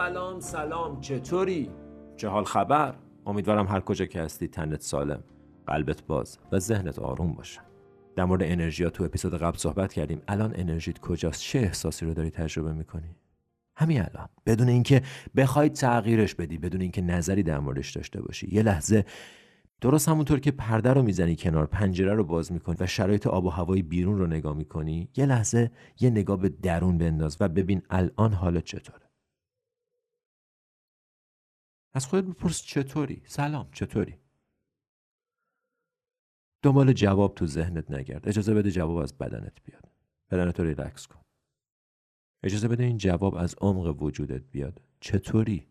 سلام سلام چطوری؟ چه حال خبر؟ امیدوارم هر کجا که هستی تنت سالم قلبت باز و ذهنت آروم باشه. در مورد انرژی تو اپیزود قبل صحبت کردیم. الان انرژیت کجاست؟ چه احساسی رو داری تجربه می‌کنی؟ همین الان. بدون اینکه بخوای تغییرش بدی بدون اینکه نظری در موردش داشته باشی یه لحظه درست همونطور که پرده رو می‌زنی کنار پنجره رو باز می‌کنی و شرایط آب و هوای بیرون رو نگاه می‌کنی یه لحظه یه نگاه به درون بنداز و ببین الان حالت چطوره از خودت بپرس چطوری؟ سلام چطوری؟ دنبال جواب تو ذهنت نگرد. اجازه بده جواب از بدنت بیاد. بدنت رو ریلکس کن. اجازه بده این جواب از عمق وجودت بیاد. چطوری؟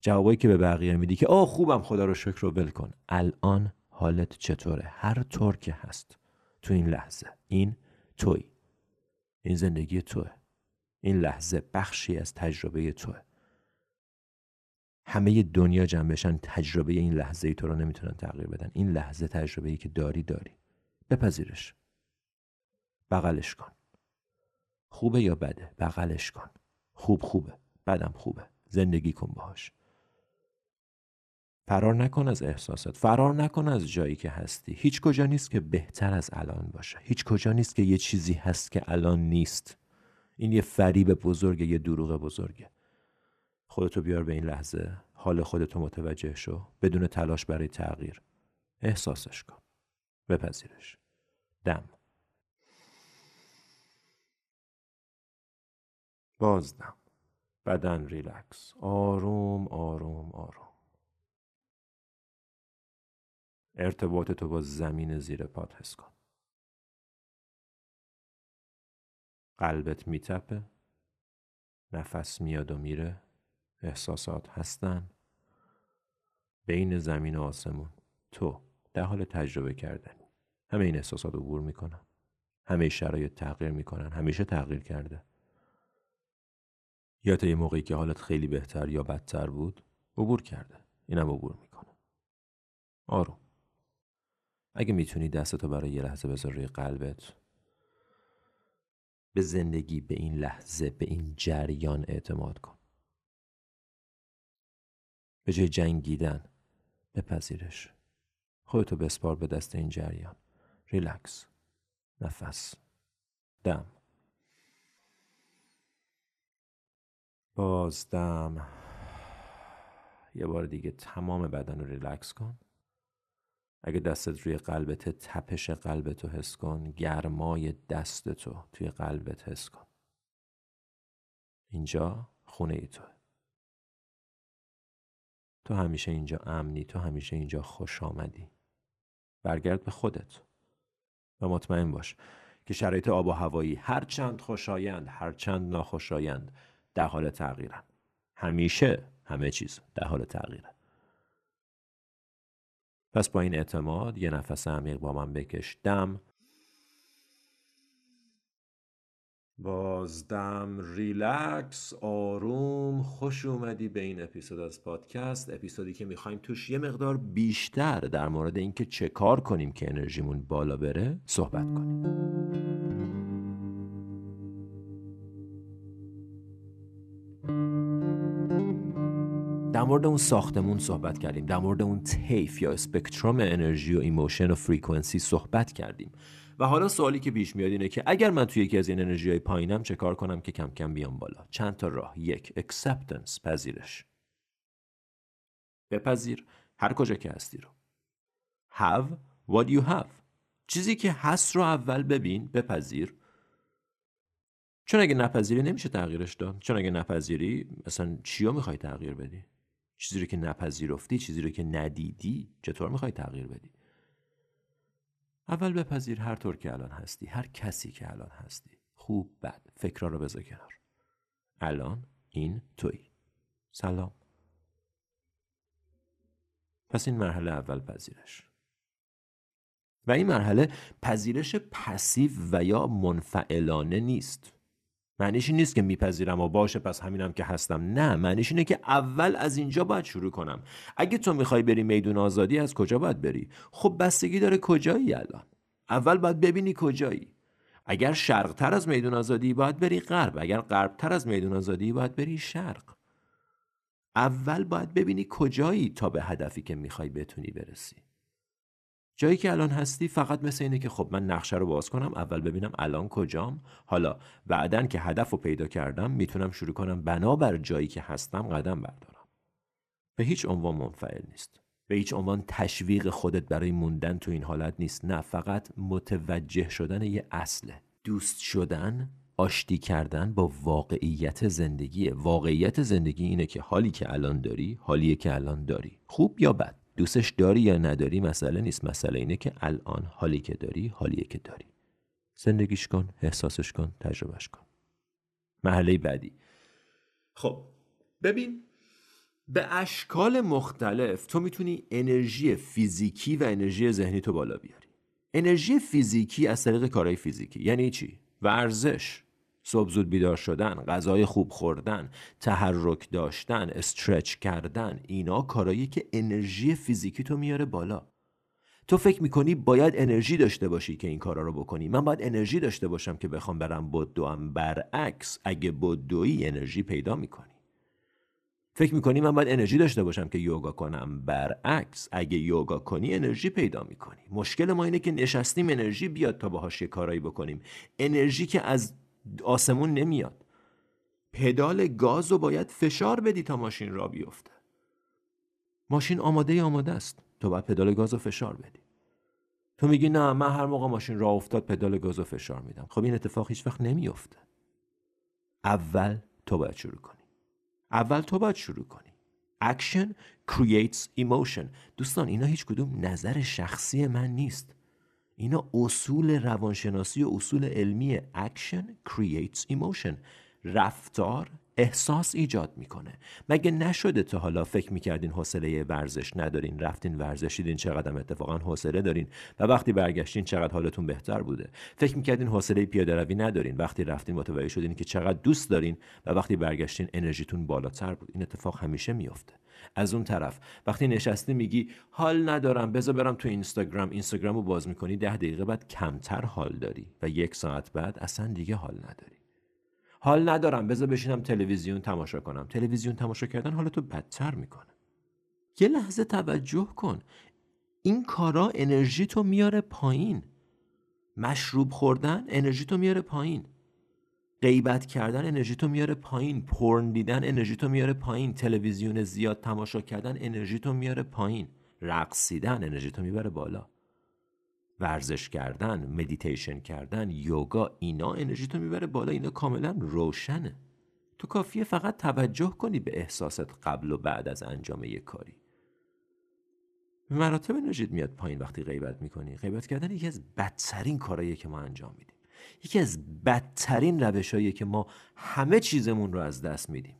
جوابایی که به بقیه میدی که آه خوبم خدا رو شکر رو ول کن. الان حالت چطوره؟ هر طور که هست. تو این لحظه. این توی. این زندگی توه. این لحظه بخشی از تجربه توه. همه دنیا جمع بشن تجربه این لحظه ای تو رو نمی‌تونن تغییر بدن. این لحظه تجربه ای که داری داری. بپذیرش. بغلش کن. خوبه یا بده؟ بغلش کن. خوب خوبه. بدم خوبه. زندگی کن باهاش. فرار نکن از احساسات. فرار نکن از جایی که هستی. هیچ کجا نیست که بهتر از الان باشه. هیچ کجا نیست که یه چیزی هست که الان نیست. این یه فریب بزرگه یه دروغ بزرگه. خودتو بیار به این لحظه. حال خودتو متوجه شو. بدون تلاش برای تغییر. احساسش کن. بپذیرش. دم. بازدم بدن ریلکس. آروم آروم آروم. ارتباط تو با زمین زیر پات حس کن. قلبت میتپه. نفس میاد و میره. احساسات هستن. بین زمین و آسمون. تو در حال تجربه کردنی. همه این احساسات عبور می‌کنن. همه شرایط تغییر می‌کنن. همیشه تغییر کرده. یا تا یه موقعی که حالت خیلی بهتر یا بدتر بود عبور کرده. اینم عبور می‌کنه. آروم. اگه می‌تونی دستتو برای یه لحظه بذار روی قلبت به زندگی به این لحظه به این جریان اعتماد کن. به جای جنگیدن بپذیرش. خودتو بسپار به دست این جریان. ریلکس. نفس. دم. بازدم یه بار دیگه تمام بدن رو ریلکس کن. اگه دستت روی قلبت تپش قلبتو حس کن گرمای دستتو توی قلبت حس کن. اینجا خونه ای توه. تو همیشه اینجا امنی تو همیشه اینجا خوش آمدی. برگرد به خودت. و مطمئن باش که شرایط آب و هوایی هر چند خوشایند هر چند ناخوشایند در حال تغییرن. همیشه همه چیز در حال تغییره. پس با این اعتماد یه نفس عمیق با من بکش. دم بازدم ریلکس آروم خوش اومدی به این اپیزود از پادکست. اپیزودی که می‌خوایم توش یه مقدار بیشتر در مورد اینکه چه کار کنیم که انرژیمون بالا بره صحبت کنیم. در مورد اون ساختمون صحبت کردیم. در مورد اون طیف یا spectrum انرژی و emotion و frequency صحبت کردیم. و حالا سوالی که پیش میاد اینه که اگر من توی یکی از این انرژی های پایینم چه کار کنم که کم کم بیام بالا؟ چند تا راه؟ یک acceptance پذیرش. بپذیر. هر کجا که هستی رو. Have what you have. چیزی که هست رو اول ببین بپذیر. چون اگه نپذیری نمیشه تغییرش داد. چون اگه نپذیری مثلا رو می‌خوای تغییر بدی؟ چیزی رو که نپذیرفتی چیزی رو که ندیدی چطور می‌خوای تغییر بدی؟ اول بپذیر هر طور که الان هستی هر کسی که الان هستی. خوب بد. فکر رو بذار کنار. الان این توی سلام. پس این مرحله اول پذیرش. و این مرحله پذیرش پسیو و یا منفعلانه نیست. معنیش نیست که میپذیرم و باشه پس همینم که هستم. نه معنیش اینه که اول از اینجا باید شروع کنم. اگه تو می‌خوای بری میدون آزادی از کجا باید بری؟ خب بستگی داره کجایی الان. اول باید ببینی کجایی. اگر شرقتر از میدون آزادی باید بری غرب. اگر غربتر از میدون آزادی باید بری شرق. اول باید ببینی کجایی تا به هدفی که می‌خوای بتونی برسی. جایی که الان هستی فقط مثل اینه که خب من نقشه رو باز کنم اول ببینم الان کجام. حالا بعدا که هدف رو پیدا کردم می‌تونم شروع کنم بنابر جایی که هستم قدم بردارم. به هیچ عنوان منفعل نیست. به هیچ عنوان تشویق خودت برای موندن تو این حالت نیست. نه فقط متوجه شدن یه اصله دوست شدن آشتی کردن با واقعیت زندگی واقعیت زندگی اینه که حالی که الان داری حالیه که الان داری. خوب یا بد؟ دوستش داری یا نداری؟ مسئله نیست. مسئله اینه که الان حالی که داری حالیه که داری. زندگیش کن احساسش کن تجربهش کن. محله بعدی. خب ببین به اشکال مختلف تو می‌تونی انرژی فیزیکی و انرژی ذهنی تو بالا بیاری. انرژی فیزیکی از طریق کارهای فیزیکی. یعنی چی؟ ورزش. صبح زود بیدار شدن غذای خوب خوردن تحرک داشتن استرچ کردن اینا کارایی که انرژی فیزیکی تو میاره بالا. تو فکر می‌کنی باید انرژی داشته باشی که این کارا رو بکنی. من باید انرژی داشته باشم که بخوام برم بدوم برعکس. اگه بدویی انرژی پیدا می‌کنی. فکر می‌کنی من باید انرژی داشته باشم که یوگا کنم برعکس. اگه یوگا کنی انرژی پیدا می‌کنی. مشکل ما اینه که نشستیم انرژی بیاد تا باهاش یه کارایی بکنیم. انرژی که از آسمون نمیاد. پدال گاز رو باید فشار بدی تا ماشین را بیفته. ماشین آماده آماده است. تو باید پدال گاز رو فشار بدی. تو میگی نه من هر موقع ماشین راه افتاد پدال گاز رو فشار میدم. خب این اتفاق هیچ وقت نمیفته اول تو باید شروع کنی. اول تو باید شروع کنی. Action creates emotion. دوستان اینا هیچ کدوم نظر شخصی من نیست. اینا اصول روانشناسی و اصول علمی Action creates emotion. رفتار احساس ایجاد می‌کنه. مگه نشده تا حالا فکر می‌کردین حوصله ورزش ندارین رفتین ورزش دیدین چقدر اتفاقا حوصله دارین و وقتی برگشتین چقدر حالتون بهتر بوده. فکر می‌کردین حوصله پیاده روی ندارین. وقتی رفتین متوجه شدین که چقدر دوست دارین و وقتی برگشتین انرژیتون بالاتر بود. این اتفاق همیشه میافته. از اون طرف. وقتی نشستی میگی حال ندارم بذار برم تو اینستاگرام. اینستاگرام رو باز می‌کنی ده دقیقه بعد کمتر حال داری و یک ساعت بعد اصلا دیگه حال نداری. حال ندارم بذار بشینم تلویزیون تماشا کنم. تلویزیون تماشا کردن حالتو بدتر می‌کنه. یه لحظه توجه کن. این کارا انرژی تو میاره پایین. مشروب خوردن انرژی تو میاره پایین. غیبت کردن انرژی تو میاره پایین پورن دیدن انرژی تو میاره پایین تلویزیون زیاد تماشا کردن انرژی تو میاره پایین. رقصیدن انرژی تو می‌بره بالا. ورزش کردن مدیتیشن کردن یوگا اینا انرژی تو می‌بره بالا اینا کاملا روشنه. تو کافیه فقط توجه کنی به احساست قبل و بعد از انجام یک کاری. مراتب انرژیت میاد پایین وقتی غیبت می‌کنی. غیبت کردن یکی از بدترین کارهاییه که ما انجام میدیم. یکی از بدترین روشهاییه که ما همه چیزمون رو از دست میدیم.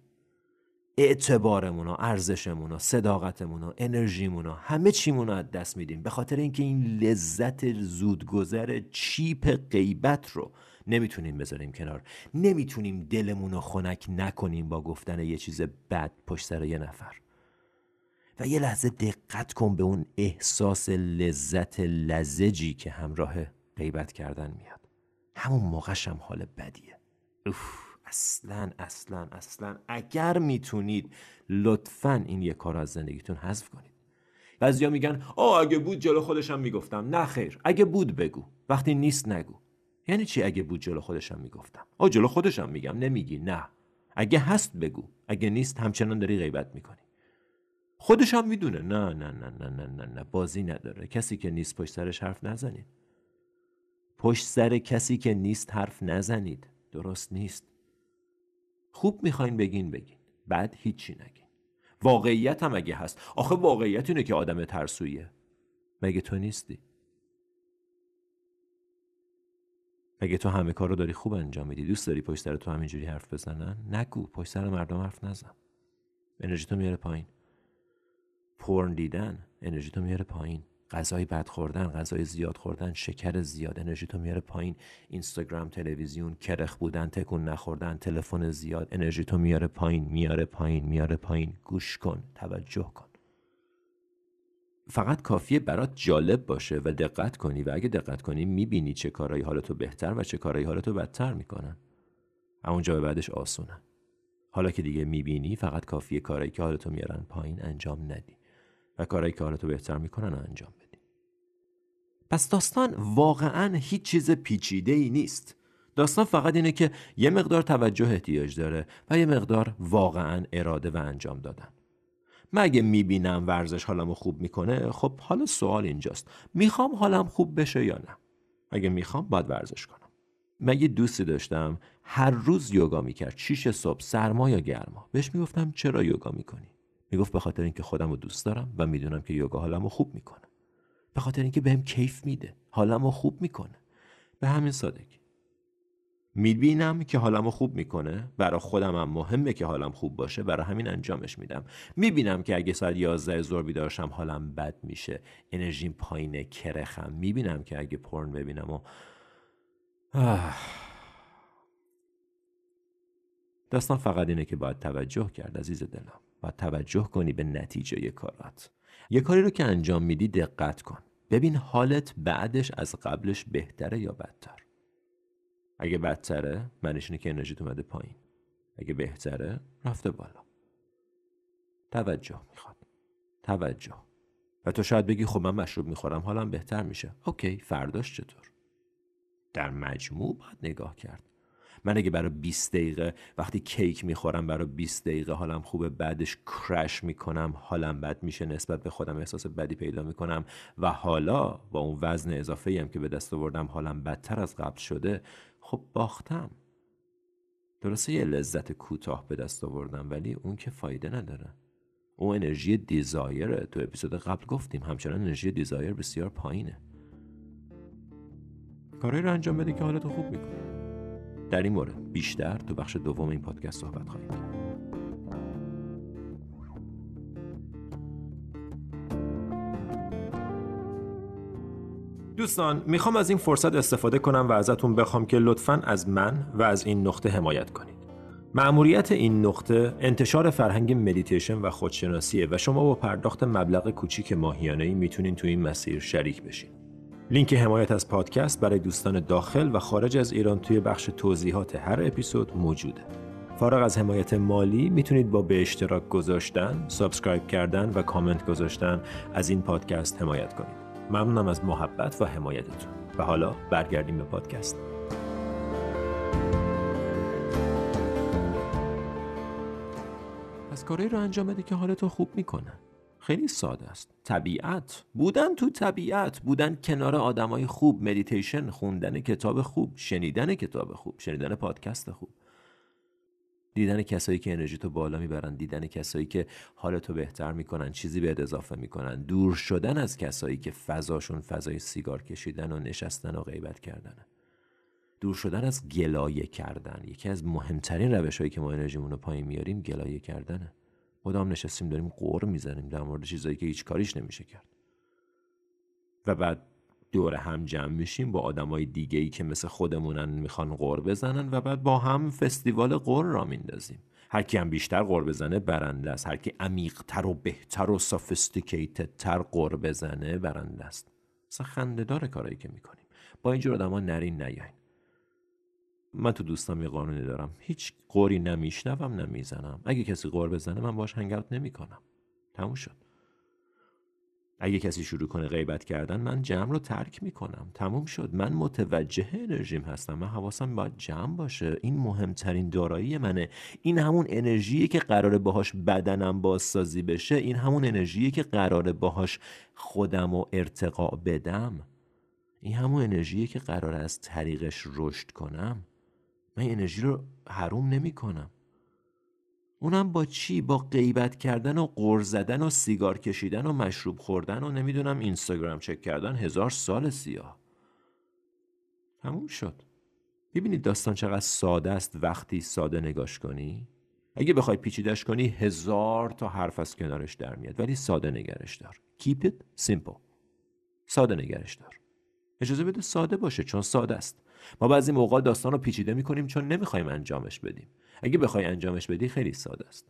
اعتبارمون و ارزشمون و صداقتمون و انرژیمون و همه چیمون رو از دست میدیم. به خاطر اینکه این لذت زودگذر چیپ غیبت رو نمی‌تونیم بذاریم کنار. نمی‌تونیم دلمون رو خنک نکنیم با گفتن یه چیز بد پشت سر یه نفر. و یه لحظه دقت کن به اون احساس لذت لزجی که همراه غیبت کردن میاد. همون موقعش حال بدیه. اوف اصلا اصلا اصلا. اگر می‌تونید لطفا این یه کار از زندگیتون حذف کنید. بعضیا میگن آه اگه بود جلو خودشم می‌گفتم. نه خیر اگه بود بگو. وقتی نیست نگو. یعنی چی اگه بود جلو خودشم می‌گفتم؟ آه جلو خودشم میگم نمیگی. نه. اگه هست بگو. اگه نیست همچنان داری غیبت می‌کنی. خودش می‌دونه. نه نه نه نه نه نه نه. بازی نداره. کسی که نیست پشت سرش حرف نزنید. پشت سر کسی که نیست حرف نزنید. درست نیست. خوب می‌خواین بگین بگین. بعد هیچی نگین. واقعیت هم اگه هست. آخه واقعیت اینه که آدم ترسویه. مگه تو نیستی؟ مگه تو همه کار رو داری خوب انجام میدی؟ دوست داری پشت سر تو همینجوری حرف بزنن؟ نگو. پشت سر مردم حرف نزن. انرژی تو میاره پایین. پرن دیدن. انرژی تو میاره پایین. غذای بد خوردن غذای زیاد خوردن شکر زیاد انرژی تو میاره پایین. اینستاگرام تلویزیون کرخ بودن تکون نخوردن تلفن زیاد انرژی تو میاره پایین میاره پایین میاره پایین. گوش کن توجه کن. فقط کافیه برات جالب باشه و دقت کنی و اگه دقت کنی می‌بینی چه کارهایی حالتو بهتر و چه کارهایی حالتو بدتر می‌کنن. اونجا به بعدش آسونه حالا که دیگه می‌بینی فقط کافیه کارهایی که حالتو میارن پایین انجام ندی. و کارهایی که حالتو بهتر می‌کنن انجام بدی. پس داستان واقعا هیچ چیز پیچیده ای نیست. داستان فقط اینه که یه مقدار توجه احتیاج داره و یه مقدار واقعا اراده و انجام دادن. من اگه می‌بینم ورزش حالمو خوب می‌کنه خب حالا سوال اینجاست. می‌خوام حالم خوب بشه یا نه؟ اگه می‌خوام باید ورزش کنم. من یه دوستی داشتم هر روز یوگا می‌کرد. شیش صبح سرما یا گرما. بهش می‌گفتم چرا یوگا می‌کنی؟ می‌گفت به خاطر اینکه خودم رو دوست دارم و می‌دونم که یوگا حالمو خوب می‌کنه. به خاطر اینکه بهم کیف میده حالمو خوب می‌کنه. به همین سادگی. می‌بینم که حالمو خوب می‌کنه برا خودم هم مهمه که حالم خوب باشه برای همین انجامش میدم. می‌بینم که اگه ساعت 11 ظهر بیدارشم حالم بد میشه. انرژیم پایینه کرخم. می‌بینم که اگه پرن ببینم و داستان فقط اینه که باید توجه کرد عزیز دلم. باید توجه کنی به نتیجه کارات. یه کاری رو که انجام میدی دقت کن. ببین حالت بعدش از قبلش بهتره یا بدتر. اگه بدتره معنیش اینه که انرژیت اومده پایین. اگه بهتره رفته بالا. توجه می‌خواد توجه. و تو شاید بگی خب من مشروب می‌خورم حالم بهتر میشه. اوکی فرداش چطور؟ در مجموع باید نگاه کرد. من اگه برای 20 دقیقه وقتی کیک می‌خورم برای 20 دقیقه حالم خوبه بعدش کرش می‌کنم حالم بد میشه نسبت به خودم احساس بدی پیدا می‌کنم و حالا با اون وزن اضافه هم که به دست آوردم حالم بدتر از قبل شده خب باختم. درسته یه لذت کوتاه به دست آوردم ولی اون که فایده نداره. اون انرژی دیزایره تو اپیزود قبل گفتیم همچنان انرژی دیزایر بسیار پایینه. کارهایی رو انجام بده که حالتو خوب می‌کنه. در این مورد بیشتر تو بخش دوم این پادکست صحبت خواهیم کرد. دوستان می‌خوام از این فرصت استفاده کنم و ازتون بخوام که لطفا از من و از این نقطه حمایت کنید. ماموریت این نقطه انتشار فرهنگ مدیتیشن و خودشناسیه و شما با پرداخت مبلغ کوچیک ماهیانه ای می‌تونین تو این مسیر شریک بشین. لینک حمایت از پادکست برای دوستان داخل و خارج از ایران توی بخش توضیحات هر اپیزود موجوده. فارغ از حمایت مالی می‌تونید با به اشتراک گذاشتن، subscribe کردن و کامنت گذاشتن از این پادکست حمایت کنید. ممنونم از محبت و حمایتتون. و حالا برگردیم به پادکست. از کاری رو انجام بده که حالتو خوب می‌کنه. خیلی ساده است. طبیعت. بودن تو طبیعت. بودن کنار آدمای خوب. مدیتیشن خوندن کتاب خوب. شنیدن کتاب خوب. شنیدن پادکست خوب. دیدن کسایی که انرژی تو بالا می‌برن. دیدن کسایی که حالتو بهتر می‌کنن. چیزی بهت اضافه می‌کنن. دور شدن از کسایی که فضاشون فضای سیگار کشیدن و نشستن و غیبت کردنه. دور شدن از گلایه کردن. یکی از مهمترین روش هایی که ما انرژیمون رو پایین میاریم گلایه کردنه. مدام نشستیم داریم قور می‌زنیم در مورد چیزایی که هیچ کاریش نمیشه کرد. و بعد دور هم جمع میشیم با آدمای دیگه ای که مثل خودمونن می‌خوان قور بزنن و بعد با هم فستیوال قور را میندازیم. هر کی هم بیشتر قور بزنه برنده است. هر کی عمیقتر و بهتر و سافستیکیتد تر قور بزنه برنده است. اصلا خنده داره کارایی که می‌کنیم. با اینجور آدما نرین نیاین من تو دوستم یه قانونی دارم. هیچ قوری نمیشنوم نمی‌زنم. اگه کسی قور بزنه من باش هنگوت نمی‌کنم. تموم شد. اگه کسی شروع کنه غیبت کردن من جمع رو ترک می‌کنم. تموم شد. من متوجه انرژیم هستم. من حواسم باید جمع باشه. این مهمترین دارایی منه. این همون انرژیه که قراره باهاش بدنم بازسازی بشه این همون انرژیه که قراره باهاش خودم و ارتقا بدم. این همون انرژیه که قراره از طریقش رشد کنم. من انرژی رو حروم نمی کنم اونم با چی؟ با غیبت کردن و قر زدن و سیگار کشیدن و مشروب خوردن و نمی‌دونم اینستاگرام چک کردن هزار سال سیاه. تموم شد. ببینید داستان چقدر ساده است وقتی ساده نگاش کنی؟ اگه بخوای پیچیدش کنی هزار تا حرف از کنارش در میاد ولی ساده نگرش دار. Keep it simple. ساده نگرش دار. اجازه بده ساده باشه چون ساده است. ما بعضی موقع داستان رو پیچیده می‌کنیم چون نمی‌خوایم انجامش بدیم. اگه بخوای انجامش بدی خیلی ساده است.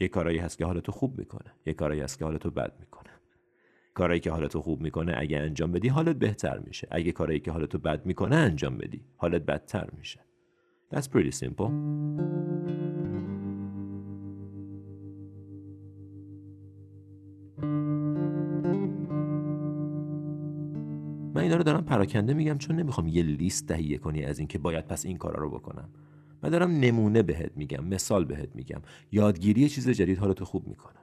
یه کارایی هست که حالتو خوب می‌کنه. یه کارایی هست که حالتو بد می‌کنه. کارایی که حالتو خوب می‌کنه اگه انجام بدی حالت بهتر میشه. اگه کارایی که حالتو بد می‌کنه انجام بدی حالت بدتر میشه. That's pretty simple. من اینا رو دارم پراکنده میگم چون نمی‌خوام یه لیست تهیه کنی از اینکه باید پس این کارا رو بکنم. من دارم نمونه بهت میگم مثال بهت میگم. یادگیری چیز جدید حالتو خوب می‌کنه.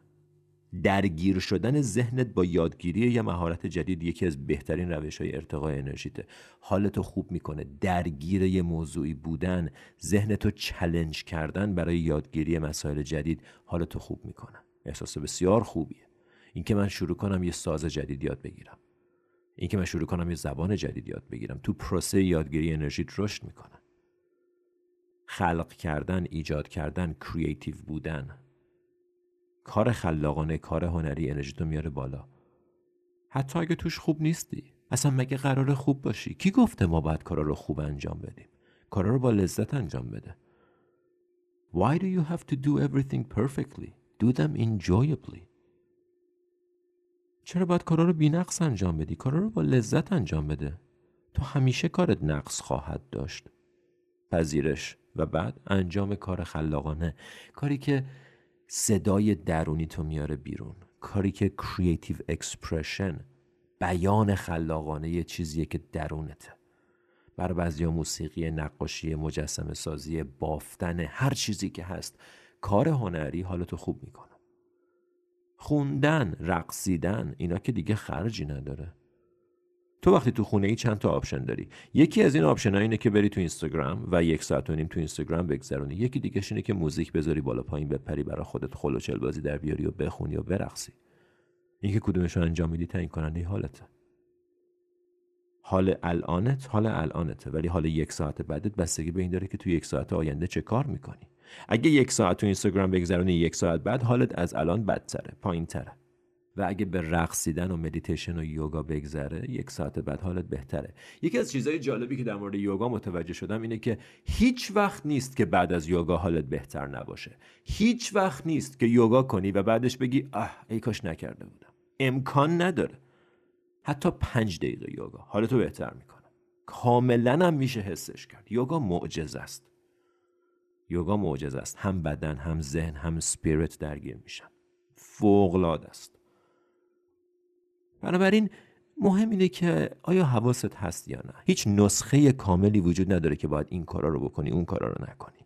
درگیر شدن ذهنت با یادگیری یه مهارت جدید یکی از بهترین روش های ارتقای انرژیته حالتو خوب می‌کنه. درگیر یه موضوعی بودن ذهنتو چلنج کردن برای یادگیری مسائل جدید حالتو خوب می‌کنه. احساس بسیار خوبیه. اینکه من شروع کنم یه ساز جدید یاد بگیرم. اینکه من شروع کنم یه زبان جدید یاد بگیرم. تو پروسه یادگیری انرژیت رشد می‌کنه خلق کردن ایجاد کردن کریتیو بودن. کار خلاقانه کار هنری انرژیتو میاره بالا. حتی اگه توش خوب نیستی اصلا مگه قرار خوب باشی؟ کی گفته ما باید کارا رو خوب انجام بدیم؟ کارا رو با لذت انجام بده. Why do you have to do everything perfectly? Do them enjoyably. چرا باید کارا رو بینقص انجام بدی؟ کارا رو با لذت انجام بده. تو همیشه کارت نقص خواهد داشت. پذیرش و بعد انجام کار خلاقانه کاری که صدای درونی تو میاره بیرون کاری که creative expression بیان خلاقانه یه چیزیه که درونته برا بعضی موسیقی نقاشی مجسمه سازی بافتن هر چیزی که هست کار هنری حالتو خوب می‌کنه خوندن رقصیدن اینا که دیگه خرجی نداره. تو وقتی تو خونه ای چند تا option داری؟ یکی از این option اینه که بری تو اینستاگرام و یک ساعت و نیم تو اینستاگرام بگذرونی. یکی دیگه اینه که موزیک بذاری بالا پایین بپری برای خودت خلوچل بازی در بیاری و بخونی و برقصی. اینکه کدومش انجام میدی تعیین کننده حالته. حال الانت حال الانته. ولی حال یک ساعت بعدت بستگی به این داره که تو یک ساعت آینده چه کار می‌کنی؟ اگه یک ساعت تو اینستاگرام بگذرونی یک ساعت بعد حالت از الان بدتره پایین تره و اگه به رقصیدن و مدیتیشن و یوگا بگذره یک ساعت بعد حالت بهتره. یکی از چیزهای جالبی که در مورد یوگا متوجه شدم اینه که هیچ وقت نیست که بعد از یوگا حالت بهتر نباشه. هیچ وقت نیست که یوگا کنی و بعدش بگی اه ای کاش نکرده بودم. امکان نداره. حتی پنج دقیقه یوگا حالتو بهتر می‌کنه. کاملا هم میشه حسش کرد. یوگا معجزه است. یوگا معجزه است. هم بدن هم ذهن هم spirit درگیر میشن. فوق است. بنابراین مهم اینه که آیا حواست هست یا نه. هیچ نسخه کاملی وجود نداره که باید این کارا رو بکنی اون کارا رو نکنی.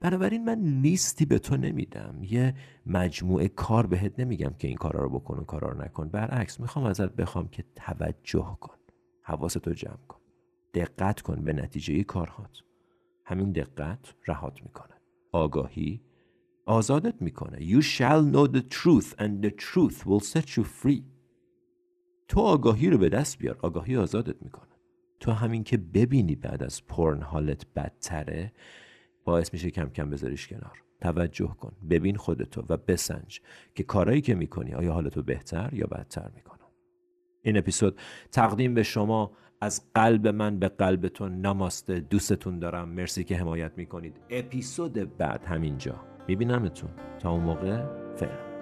بنابراین من لیستی به تو نمیدم. یه مجموعه کار بهت نمیگم که این کارا رو بکن و کارا رو نکن. برعکس می‌خوام ازت بخوام که توجه کن. حواستو جمع کن. دقت کن به نتیجه کارهات. همین دقت رهات می‌کنه. آگاهی آزادت می‌کنه. You shall know the truth and the truth will set you free. تو آگاهی رو به دست بیار. آگاهی آزادت می‌کنه. تو همین که ببینی بعد از پرن حالت بدتره باعث میشه کم کم بذاریش کنار. توجه کن. ببین خودتو و بسنج که کارایی که می‌کنی آیا حالتو بهتر یا بدتر می‌کنه. این اپیزود تقدیم به شما از قلب من به قلبتون نماسته دوستتون دارم. مرسی که حمایت می‌کنید. اپیزود بعد همینجا. میبینمتون. تا اون موقع فعلا.